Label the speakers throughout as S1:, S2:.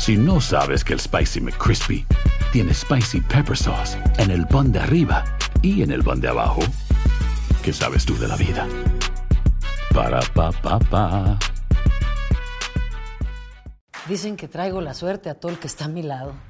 S1: Si no sabes que el Spicy McCrispy tiene Spicy Pepper Sauce en el pan de arriba y en el pan de abajo, ¿qué sabes tú de la vida? Para, pa, pa, pa.
S2: Dicen que traigo la suerte a todo el que está a mi lado.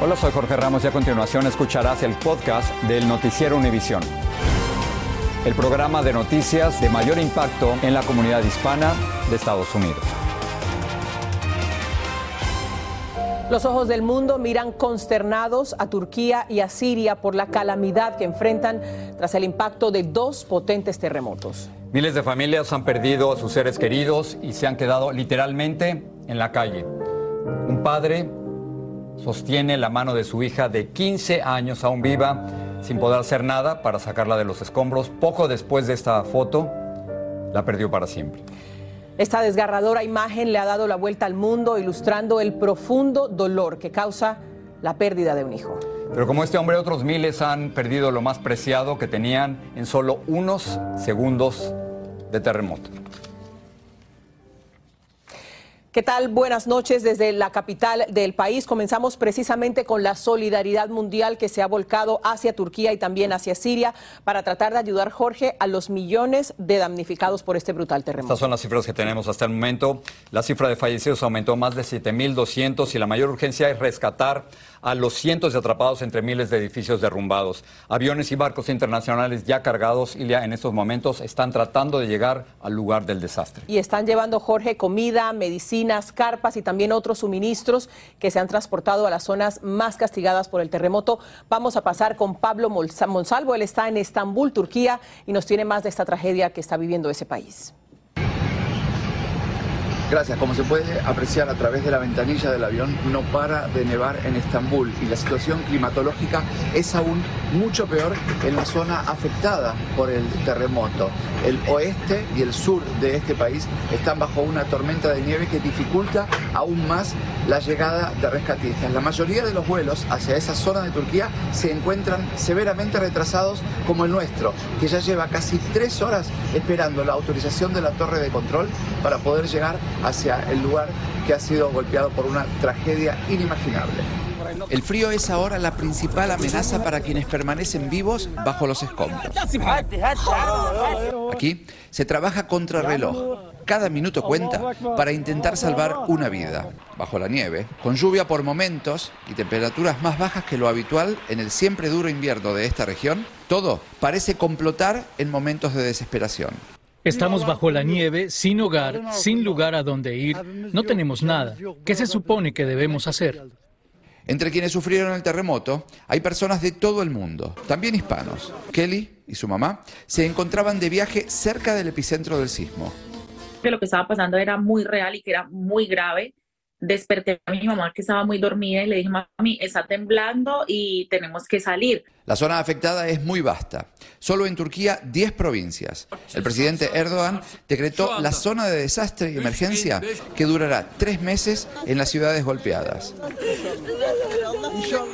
S3: Hola, soy Jorge Ramos y a continuación escucharás el podcast del Noticiero Univisión. El programa de noticias de mayor impacto en la comunidad hispana de Estados Unidos.
S4: Los ojos del mundo miran consternados a Turquía y a Siria por la calamidad que enfrentan tras el impacto de dos potentes terremotos.
S3: Miles de familias han perdido a sus seres queridos y se han quedado literalmente en la calle. Un padre sostiene la mano de su hija de 15 años aún viva, sin poder hacer nada para sacarla de los escombros. Poco después de esta foto, la perdió para siempre.
S4: Esta desgarradora imagen le ha dado la vuelta al mundo, ilustrando el profundo dolor que causa la pérdida de un hijo.
S3: Pero como este hombre, otros miles han perdido lo más preciado que tenían en solo unos segundos de terremoto.
S4: ¿Qué tal? Buenas noches desde la capital del país. Comenzamos precisamente con la solidaridad mundial que se ha volcado hacia Turquía y también hacia Siria para tratar de ayudar, Jorge, a los millones de damnificados por este brutal terremoto.
S3: Estas son las cifras que tenemos hasta el momento. La cifra de fallecidos aumentó más de 7.200 y la mayor urgencia es rescatar a los cientos de atrapados entre miles de edificios derrumbados. Aviones y barcos internacionales ya cargados y ya en estos momentos están tratando de llegar al lugar del desastre.
S4: Y están llevando, Jorge, comida, carpas y también otros suministros que se han transportado a las zonas más castigadas por el terremoto. Vamos a pasar con Pablo Monsalvo. Él está en Estambul, Turquía, y nos tiene más de esta tragedia que está viviendo ese país.
S5: Gracias. Como se puede apreciar a través de la ventanilla del avión, no para de nevar en Estambul y la situación climatológica es aún mucho peor en la zona afectada por el terremoto. El oeste y el sur de este país están bajo una tormenta de nieve que dificulta aún más la llegada de rescatistas. La mayoría de los vuelos hacia esa zona de Turquía se encuentran severamente retrasados como el nuestro, que ya lleva casi tres horas esperando la autorización de la torre de control para poder llegar hacia el lugar que ha sido golpeado por una tragedia inimaginable. El frío es ahora la principal amenaza para quienes permanecen vivos bajo los escombros. Aquí se trabaja contra reloj. Cada minuto cuenta para intentar salvar una vida. Bajo la nieve, con lluvia por momentos y temperaturas más bajas que lo habitual en el siempre duro invierno de esta región, todo parece complotar en momentos de desesperación.
S6: Estamos bajo la nieve, sin hogar, sin lugar a donde ir, no tenemos nada. ¿Qué se supone que debemos hacer?
S5: Entre quienes sufrieron el terremoto hay personas de todo el mundo, también hispanos. Kelly y su mamá se encontraban de viaje cerca del epicentro del sismo.
S7: Que lo que estaba pasando era muy real y que era muy grave. Desperté a mi mamá que estaba muy dormida y le dije, mami, está temblando y tenemos que salir.
S5: La zona afectada es muy vasta. Solo en Turquía 10 provincias. El presidente Erdogan decretó la zona de desastre y emergencia que durará tres meses en las ciudades golpeadas.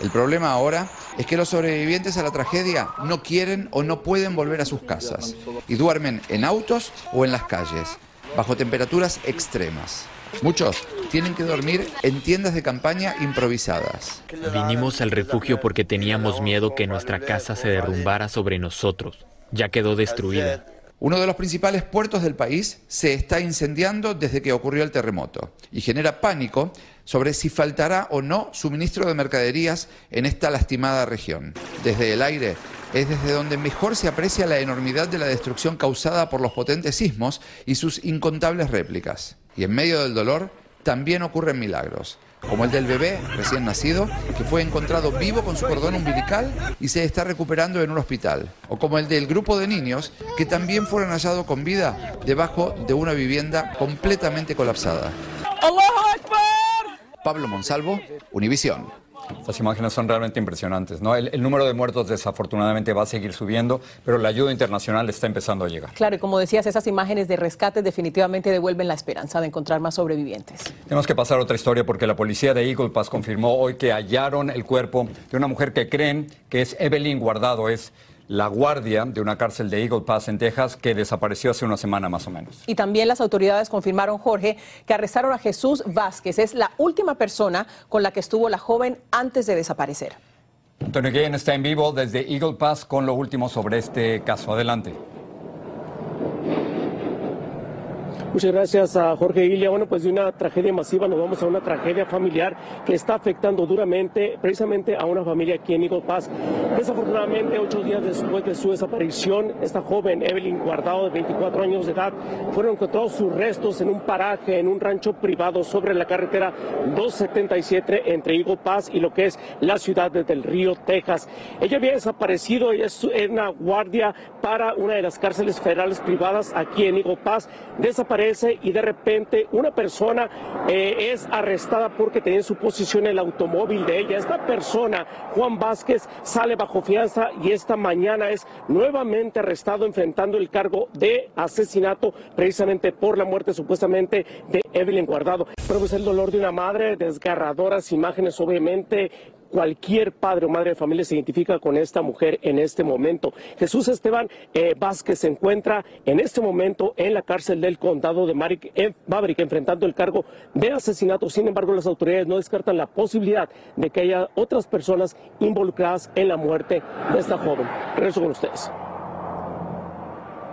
S5: El problema ahora es que los sobrevivientes a la tragedia no quieren o no pueden volver a sus casas y duermen en autos o en las calles, bajo temperaturas extremas. Muchos tienen que dormir en tiendas de campaña improvisadas.
S8: Vinimos al refugio porque teníamos miedo que nuestra casa se derrumbara sobre nosotros. Ya quedó destruida.
S5: Uno de los principales puertos del país se está incendiando desde que ocurrió el terremoto y genera pánico sobre si faltará o no suministro de mercaderías en esta lastimada región. Desde el aire es desde donde mejor se aprecia la enormidad de la destrucción causada por los potentes sismos y sus incontables réplicas. Y en medio del dolor también ocurren milagros como el del bebé recién nacido, que fue encontrado vivo con su cordón umbilical y se está recuperando en un hospital, o como el del grupo de niños que también fueron hallados con vida debajo de una vivienda completamente colapsada. Pablo Monsalvo, Univisión.
S3: Estas imágenes son realmente impresionantes. ¿no? El, número de muertos desafortunadamente va a seguir subiendo, pero la ayuda internacional está empezando a llegar.
S4: Claro, y como decías, esas imágenes de rescate definitivamente devuelven la esperanza de encontrar más sobrevivientes.
S3: Tenemos que pasar a otra historia porque la policía de Eagle Pass confirmó hoy que hallaron el cuerpo de una mujer que creen que es Evelyn Guardado. Es la guardia de una cárcel de Eagle Pass en Texas que desapareció hace una semana más o menos.
S4: Y también las autoridades confirmaron, Jorge, que arrestaron a Jesús Vázquez. Es la última persona con la que estuvo la joven antes de desaparecer.
S3: Antonio Guillén está en vivo desde Eagle Pass con lo último sobre este caso. Adelante.
S9: Muchas gracias a Jorge Ilia. Bueno, pues de una tragedia masiva nos vamos a una tragedia familiar que está afectando duramente precisamente a una familia aquí en Pass. Desafortunadamente, ocho días después de su desaparición, esta joven Evelyn Guardado, de 24 años de edad, fueron encontrados sus restos en un paraje, en un rancho privado sobre la carretera 277 entre Pass y lo que es la ciudad del Río, Texas. Ella había desaparecido, ella es una guardia para una de las cárceles federales privadas aquí en Pass. Desapareció y de repente una persona eh, es arrestada porque tenía en su posición el automóvil de ella. Esta persona, Juan Vázquez, sale bajo fianza y esta mañana es nuevamente arrestado enfrentando el cargo de asesinato precisamente por la muerte supuestamente de Evelyn Guardado. Pero pues el dolor de una madre, desgarradoras imágenes obviamente cualquier padre o madre de familia se identifica con esta mujer en este momento. Jesús Esteban eh, Vázquez se encuentra en este momento en la cárcel del condado de Maverick, enfrentando el cargo de asesinato. Sin embargo, las autoridades no descartan la posibilidad de que haya otras personas involucradas en la muerte de esta joven. Regreso con ustedes.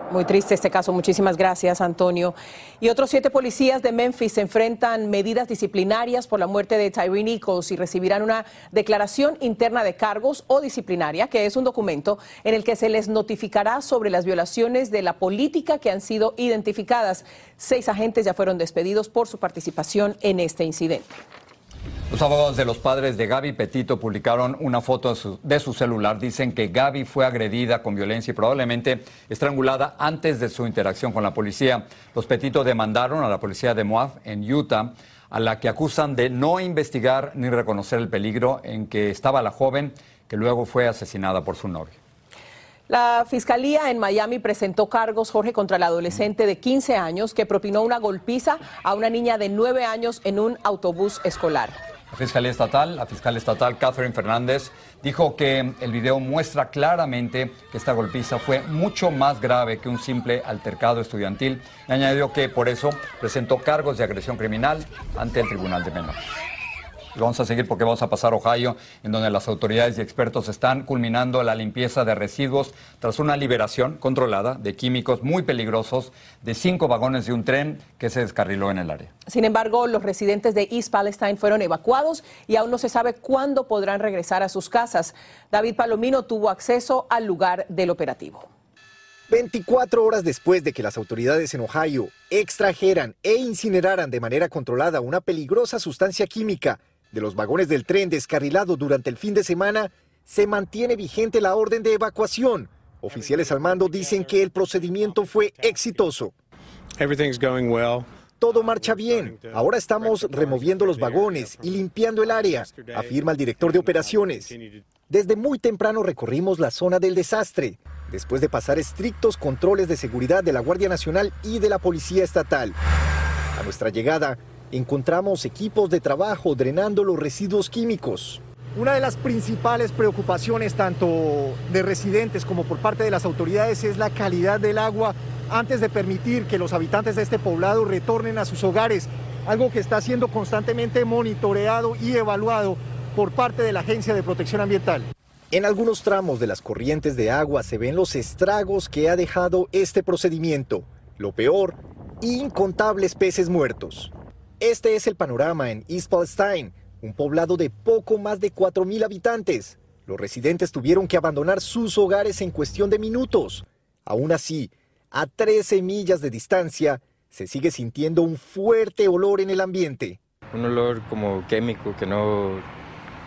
S4: Muy triste este caso. Muchísimas gracias, Antonio. Y otros siete policías de Memphis se enfrentan medidas disciplinarias por la muerte de Tyree Nichols y recibirán una declaración interna de cargos o disciplinaria, que es un documento en el que se les notificará sobre las violaciones de la política que han sido identificadas. Seis agentes ya fueron despedidos por su participación en este incidente.
S3: Los abogados de los padres de Gaby Petito publicaron una foto de su, celular. Dicen que Gaby fue agredida con violencia y probablemente estrangulada antes de su interacción con la policía. Los Petito demandaron a la policía de Moab en Utah, a la que acusan de no investigar ni reconocer el peligro en que estaba la joven, que luego fue asesinada por su novio.
S4: La Fiscalía en Miami presentó cargos, Jorge, contra el adolescente de 15 años que propinó una golpiza a una niña de 9 años en un autobús escolar.
S3: La Fiscalía Estatal, la fiscal estatal Catherine Fernández, dijo que el video muestra claramente que esta golpiza fue mucho más grave que un simple altercado estudiantil y añadió que por eso presentó cargos de agresión criminal ante el Tribunal de Menores vamos a seguir porque vamos a pasar a Ohio, en donde las autoridades y expertos están culminando la limpieza de residuos tras una liberación controlada de químicos muy peligrosos de cinco vagones de un tren que se descarriló en el área.
S4: Sin embargo, los residentes de East Palestine fueron evacuados y aún no se sabe cuándo podrán regresar a sus casas. David Palomino tuvo acceso al lugar del operativo.
S10: 24 horas después de que las autoridades en Ohio extrajeran e incineraran de manera controlada una peligrosa sustancia química de los vagones del tren descarrilado durante el fin de semana, se mantiene vigente la orden de evacuación. Oficiales al mando dicen que el procedimiento fue exitoso. Todo marcha bien. Ahora estamos removiendo los vagones y limpiando el área, afirma el director de operaciones. Desde muy temprano recorrimos la zona del desastre, después de pasar estrictos controles de seguridad de la Guardia Nacional y de la Policía Estatal. A nuestra llegada, encontramos equipos de trabajo drenando los residuos químicos. Una de las principales preocupaciones tanto de residentes como por parte de las autoridades es la calidad del agua antes de permitir que los habitantes de este poblado retornen a sus hogares, algo que está siendo constantemente monitoreado y evaluado por parte de la Agencia de Protección Ambiental. En algunos tramos de las corrientes de agua se ven los estragos que ha dejado este procedimiento. Lo peor, incontables peces muertos. Este es el panorama en East Palestine, un poblado de poco más de 4.000 habitantes. Los residentes tuvieron que abandonar sus hogares en cuestión de minutos. Aún así, a 13 millas de distancia, se sigue sintiendo un fuerte olor en el ambiente.
S11: Un olor como químico que no,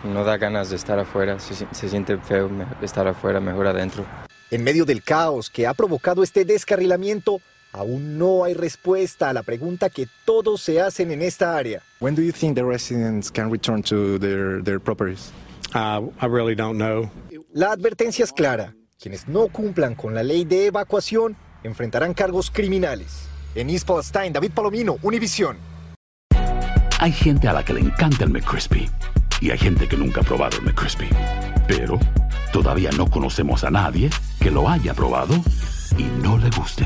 S11: no da ganas de estar afuera. Se, se siente feo estar afuera, mejor adentro.
S10: En medio del caos que ha provocado este descarrilamiento, aún no hay respuesta a la pregunta que todos se hacen en esta área.
S12: When do you think the residents can return to their, their properties?
S13: Uh, I really don't know.
S10: La advertencia es clara. Quienes no cumplan con la ley de evacuación enfrentarán cargos criminales. En East Palestine, David Palomino, Univisión.
S1: Hay gente a la que le encanta el McCrispy y hay gente que nunca ha probado el McCrispy. Pero todavía no conocemos a nadie que lo haya probado y no le guste.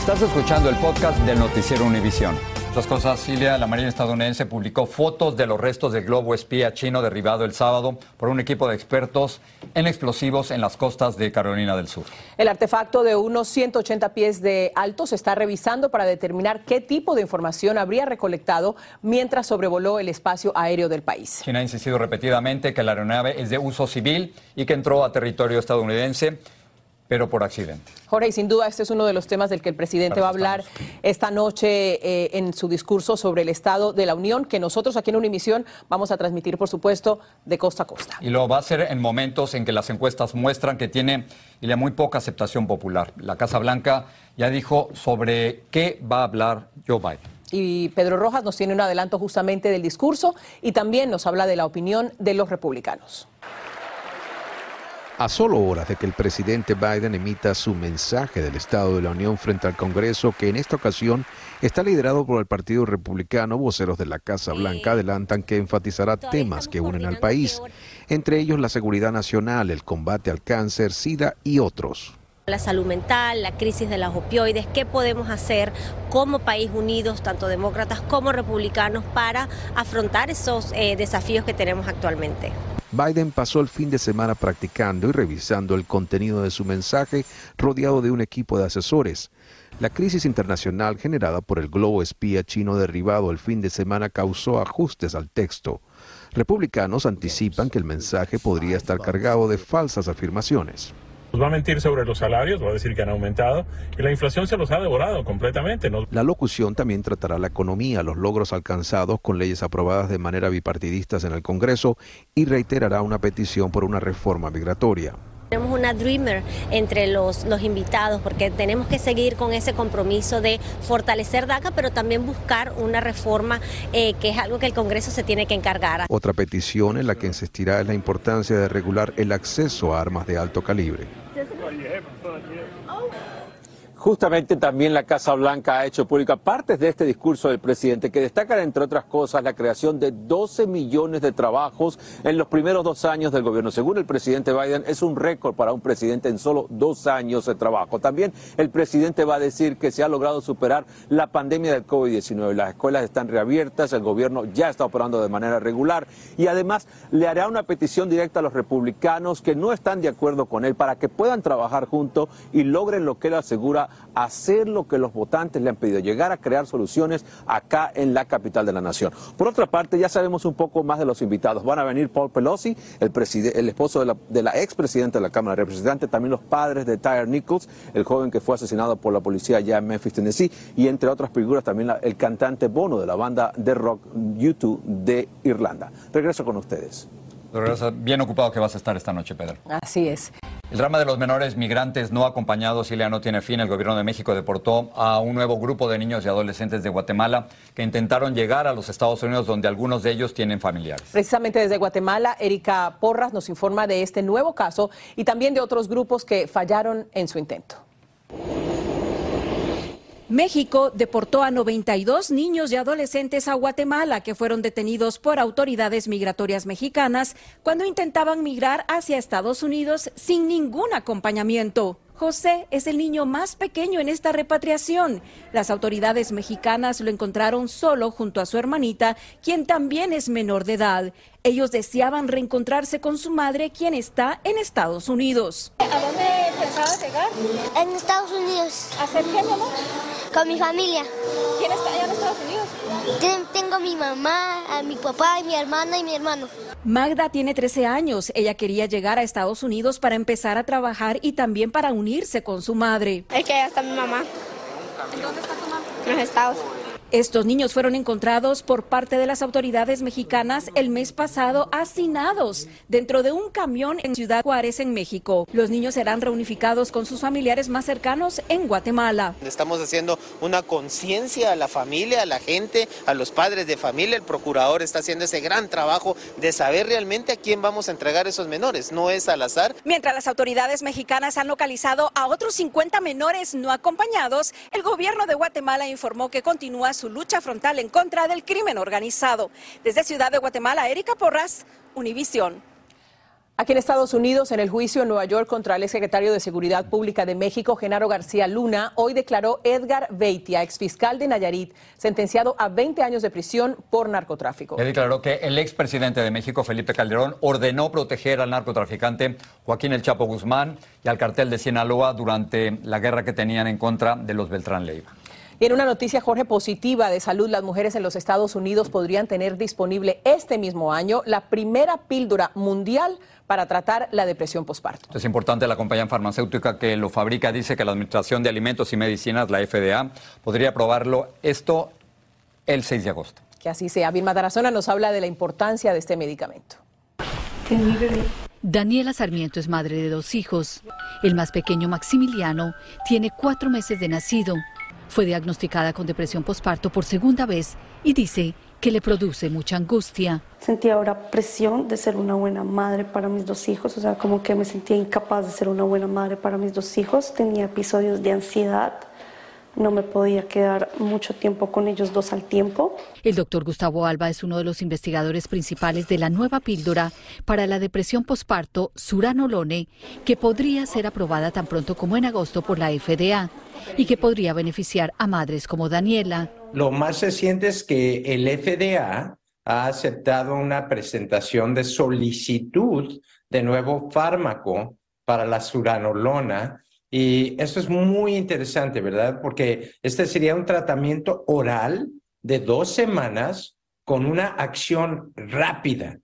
S3: Estás escuchando el podcast del noticiero Univisión. Otras cosas, Cilia, la Marina estadounidense publicó fotos de los restos del globo espía chino derribado el sábado por un equipo de expertos en explosivos en las costas de Carolina del Sur.
S4: El artefacto de unos 180 pies de alto se está revisando para determinar qué tipo de información habría recolectado mientras sobrevoló el espacio aéreo del país.
S3: China ha insistido repetidamente que la aeronave es de uso civil y que entró a territorio estadounidense pero por accidente.
S4: Jorge, y sin duda este es uno de los temas del que el presidente va a hablar esta noche eh, en su discurso sobre el Estado de la Unión, que nosotros aquí en Unimisión vamos a transmitir, por supuesto, de costa a costa.
S3: Y lo va a hacer en momentos en que las encuestas muestran que tiene y muy poca aceptación popular. La Casa Blanca ya dijo sobre qué va a hablar Joe Biden.
S4: Y Pedro Rojas nos tiene un adelanto justamente del discurso y también nos habla de la opinión de los republicanos.
S14: A solo horas de que el presidente Biden emita su mensaje del Estado de la Unión frente al Congreso, que en esta ocasión está liderado por el Partido Republicano, voceros de la Casa Blanca adelantan que enfatizará temas que unen al país, entre ellos la seguridad nacional, el combate al cáncer, SIDA y otros.
S15: La salud mental, la crisis de las opioides, qué podemos hacer como país unidos, tanto demócratas como republicanos, para afrontar esos eh, desafíos que tenemos actualmente.
S14: Biden pasó el fin de semana practicando y revisando el contenido de su mensaje rodeado de un equipo de asesores. La crisis internacional generada por el globo espía chino derribado el fin de semana causó ajustes al texto. Republicanos anticipan que el mensaje podría estar cargado de falsas afirmaciones.
S16: Va a mentir sobre los salarios, va a decir que han aumentado y la inflación se los ha devorado completamente.
S14: La locución también tratará la economía, los logros alcanzados con leyes aprobadas de manera bipartidistas en el Congreso y reiterará una petición por una reforma migratoria.
S15: Tenemos una dreamer entre los, los invitados porque tenemos que seguir con ese compromiso de fortalecer DACA, pero también buscar una reforma eh, que es algo que el Congreso se tiene que encargar.
S14: Otra petición en la que insistirá es la importancia de regular el acceso a armas de alto calibre. you having fun yet.
S17: Justamente también la Casa Blanca ha hecho pública partes de este discurso del presidente que destacan, entre otras cosas, la creación de 12 millones de trabajos en los primeros dos años del gobierno. Según el presidente Biden, es un récord para un presidente en solo dos años de trabajo. También el presidente va a decir que se ha logrado superar la pandemia del COVID-19. Las escuelas están reabiertas, el gobierno ya está operando de manera regular y además le hará una petición directa a los republicanos que no están de acuerdo con él para que puedan trabajar juntos y logren lo que él asegura hacer lo que los votantes le han pedido, llegar a crear soluciones acá en la capital de la nación. Por otra parte, ya sabemos un poco más de los invitados. Van a venir Paul Pelosi, el, el esposo de la, de la expresidenta de la Cámara de Representantes, también los padres de Tyre Nichols, el joven que fue asesinado por la policía allá en Memphis, Tennessee, y entre otras figuras también el cantante Bono de la banda de rock U2 de Irlanda. Regreso con ustedes.
S3: Bien ocupado que vas a estar esta noche, Pedro.
S4: Así es.
S3: El drama de los menores migrantes no acompañados, Ilia, no tiene fin. El gobierno de México deportó a un nuevo grupo de niños y adolescentes de Guatemala que intentaron llegar a los Estados Unidos, donde algunos de ellos tienen familiares.
S4: Precisamente desde Guatemala, Erika Porras nos informa de este nuevo caso y también de otros grupos que fallaron en su intento.
S18: México deportó a 92 niños y adolescentes a Guatemala que fueron detenidos por autoridades migratorias mexicanas cuando intentaban migrar hacia Estados Unidos sin ningún acompañamiento. José es el niño más pequeño en esta repatriación. Las autoridades mexicanas lo encontraron solo junto a su hermanita, quien también es menor de edad. Ellos deseaban reencontrarse con su madre, quien está en Estados Unidos.
S19: ¿A dónde pensabas llegar? En Estados Unidos.
S18: ¿Hacer qué, mamá?
S19: Con mi familia.
S18: ¿Quién está allá en Estados Unidos?
S19: Tengo a mi mamá, a mi papá, y mi hermana y mi hermano.
S18: Magda tiene 13 años. Ella quería llegar a Estados Unidos para empezar a trabajar y también para unirse con su madre.
S19: Es que allá está mi mamá.
S18: ¿Dónde está tu mamá?
S19: En los Estados.
S18: Estos niños fueron encontrados por parte de las autoridades mexicanas el mes pasado hacinados dentro de un camión en Ciudad Juárez, en México. Los niños serán reunificados con sus familiares más cercanos en Guatemala.
S20: Estamos haciendo una conciencia a la familia, a la gente, a los padres de familia. El procurador está haciendo ese gran trabajo de saber realmente a quién vamos a entregar esos menores. No es al azar.
S18: Mientras las autoridades mexicanas han localizado a otros 50 menores no acompañados, el gobierno de Guatemala informó que continúa su lucha frontal en contra del crimen organizado. Desde Ciudad de Guatemala, Erika Porras, Univisión.
S4: Aquí en Estados Unidos, en el juicio en Nueva York contra el exsecretario de Seguridad Pública de México, Genaro García Luna, hoy declaró Edgar Beitia, exfiscal de Nayarit, sentenciado a 20 años de prisión por narcotráfico.
S3: Él declaró que el expresidente de México, Felipe Calderón, ordenó proteger al narcotraficante Joaquín El Chapo Guzmán y al cartel de Sinaloa durante la guerra que tenían en contra de los Beltrán Leiva.
S4: Y en una noticia, Jorge, positiva de salud, las mujeres en los Estados Unidos podrían tener disponible este mismo año la primera píldora mundial para tratar la depresión postparto.
S3: Es importante, la compañía farmacéutica que lo fabrica dice que la Administración de Alimentos y Medicinas, la FDA, podría aprobarlo esto el 6 de agosto.
S4: Que así sea. Vilma Tarazona nos habla de la importancia de este medicamento.
S21: Daniela Sarmiento es madre de dos hijos. El más pequeño, Maximiliano, tiene cuatro meses de nacido. Fue diagnosticada con depresión postparto por segunda vez y dice que le produce mucha angustia.
S22: Sentía ahora presión de ser una buena madre para mis dos hijos, o sea, como que me sentía incapaz de ser una buena madre para mis dos hijos. Tenía episodios de ansiedad, no me podía quedar mucho tiempo con ellos dos al tiempo.
S21: El doctor Gustavo Alba es uno de los investigadores principales de la nueva píldora para la depresión posparto Suranolone, que podría ser aprobada tan pronto como en agosto por la FDA y que podría beneficiar a madres como Daniela.
S23: Lo más reciente es que el FDA ha aceptado una presentación de solicitud de nuevo fármaco para la suranolona y esto es muy interesante, ¿verdad? Porque este sería un tratamiento oral de dos semanas con una acción rápida,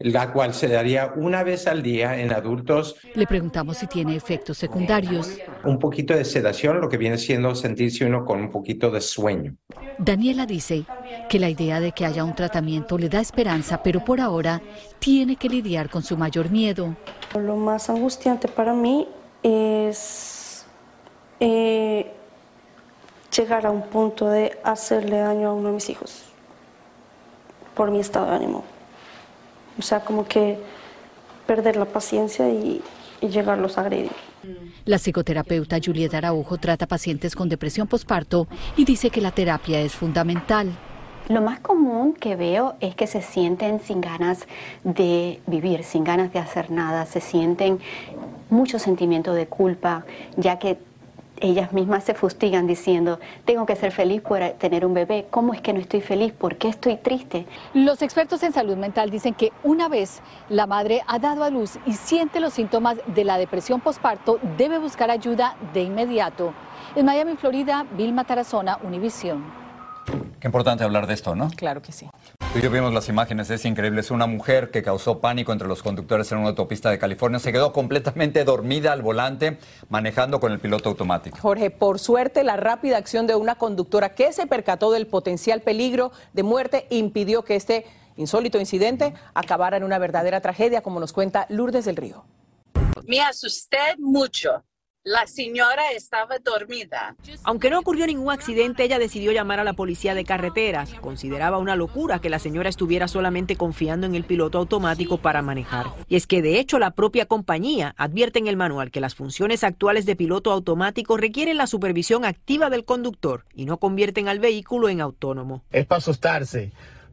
S23: la cual se daría una vez al día en adultos.
S21: Le preguntamos si tiene efectos secundarios.
S23: Un poquito de sedación, lo que viene siendo sentirse uno con un poquito de sueño.
S21: Daniela dice que la idea de que haya un tratamiento le da esperanza, pero por ahora tiene que lidiar con su mayor miedo.
S22: Lo más angustiante para mí es eh, llegar a un punto de hacerle daño a uno de mis hijos por mi estado de ánimo. O sea, como que perder la paciencia y, y llegarlos a agredir.
S21: La psicoterapeuta Julieta Araujo trata pacientes con depresión postparto y dice que la terapia es fundamental.
S24: Lo más común que veo es que se sienten sin ganas de vivir, sin ganas de hacer nada, se sienten mucho sentimiento de culpa, ya que ellas mismas se fustigan diciendo, tengo que ser feliz por tener un bebé, ¿cómo es que no estoy feliz? ¿Por qué estoy triste?
S21: Los expertos en salud mental dicen que una vez la madre ha dado a luz y siente los síntomas de la depresión postparto, debe buscar ayuda de inmediato. En Miami, Florida, Vilma Tarazona, Univisión.
S3: Qué importante hablar de esto, ¿no?
S4: Claro que sí.
S3: Tú y yo vimos las imágenes, es increíble. Es una mujer que causó pánico entre los conductores en una autopista de California. Se quedó completamente dormida al volante, manejando con el piloto automático.
S4: Jorge, por suerte, la rápida acción de una conductora que se percató del potencial peligro de muerte impidió que este insólito incidente acabara en una verdadera tragedia, como nos cuenta Lourdes del Río.
S25: Me asusté mucho. La señora estaba dormida.
S26: Aunque no ocurrió ningún accidente, ella decidió llamar a la policía de carreteras. Consideraba una locura que la señora estuviera solamente confiando en el piloto automático para manejar. Y es que de hecho la propia compañía advierte en el manual que las funciones actuales de piloto automático requieren la supervisión activa del conductor y no convierten al vehículo en autónomo.
S27: Es para asustarse.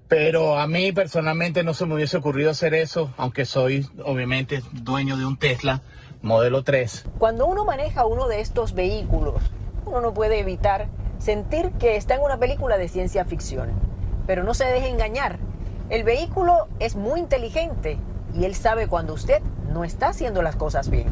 S27: Pero a mí personalmente no se me hubiese ocurrido hacer eso, aunque soy obviamente dueño de un Tesla modelo 3.
S26: Cuando uno maneja uno de estos vehículos, uno no puede evitar sentir que está en una película de ciencia ficción. Pero no se deje engañar. El vehículo es muy inteligente y él sabe cuando usted no está haciendo las cosas bien.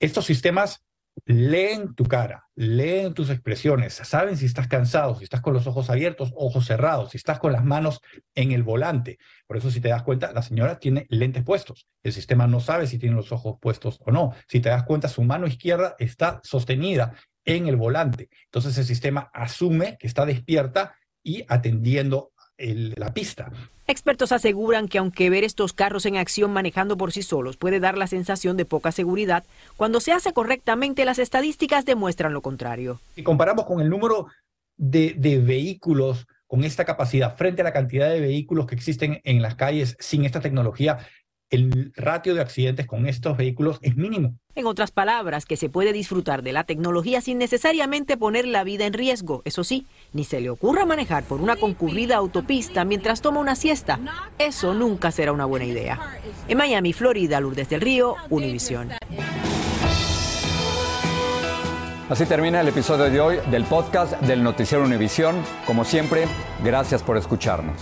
S28: Estos sistemas leen tu cara, leen tus expresiones, saben si estás cansado, si estás con los ojos abiertos, ojos cerrados, si estás con las manos en el volante. Por eso si te das cuenta, la señora tiene lentes puestos. El sistema no sabe si tiene los ojos puestos o no. Si te das cuenta, su mano izquierda está sostenida en el volante. Entonces el sistema asume que está despierta y atendiendo la pista.
S26: Expertos aseguran que aunque ver estos carros en acción manejando por sí solos puede dar la sensación de poca seguridad, cuando se hace correctamente las estadísticas demuestran lo contrario.
S28: Si comparamos con el número de, de vehículos con esta capacidad frente a la cantidad de vehículos que existen en las calles sin esta tecnología, el ratio de accidentes con estos vehículos es mínimo.
S26: En otras palabras, que se puede disfrutar de la tecnología sin necesariamente poner la vida en riesgo. Eso sí, ni se le ocurra manejar por una concurrida autopista mientras toma una siesta. Eso nunca será una buena idea. En Miami, Florida, Lourdes del Río, Univisión.
S3: Así termina el episodio de hoy del podcast del Noticiero Univisión. Como siempre, gracias por escucharnos.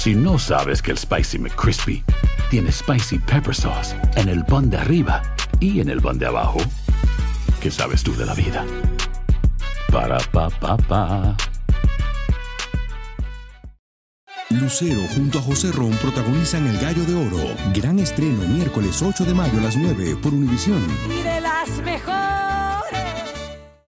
S1: Si no sabes que el Spicy McCrispy tiene Spicy Pepper Sauce en el pan de arriba y en el pan de abajo, ¿qué sabes tú de la vida? Para, pa, pa, pa.
S29: Lucero junto a José Ron protagonizan El Gallo de Oro. Gran estreno miércoles 8 de mayo a las 9 por Univisión.
S30: Y de las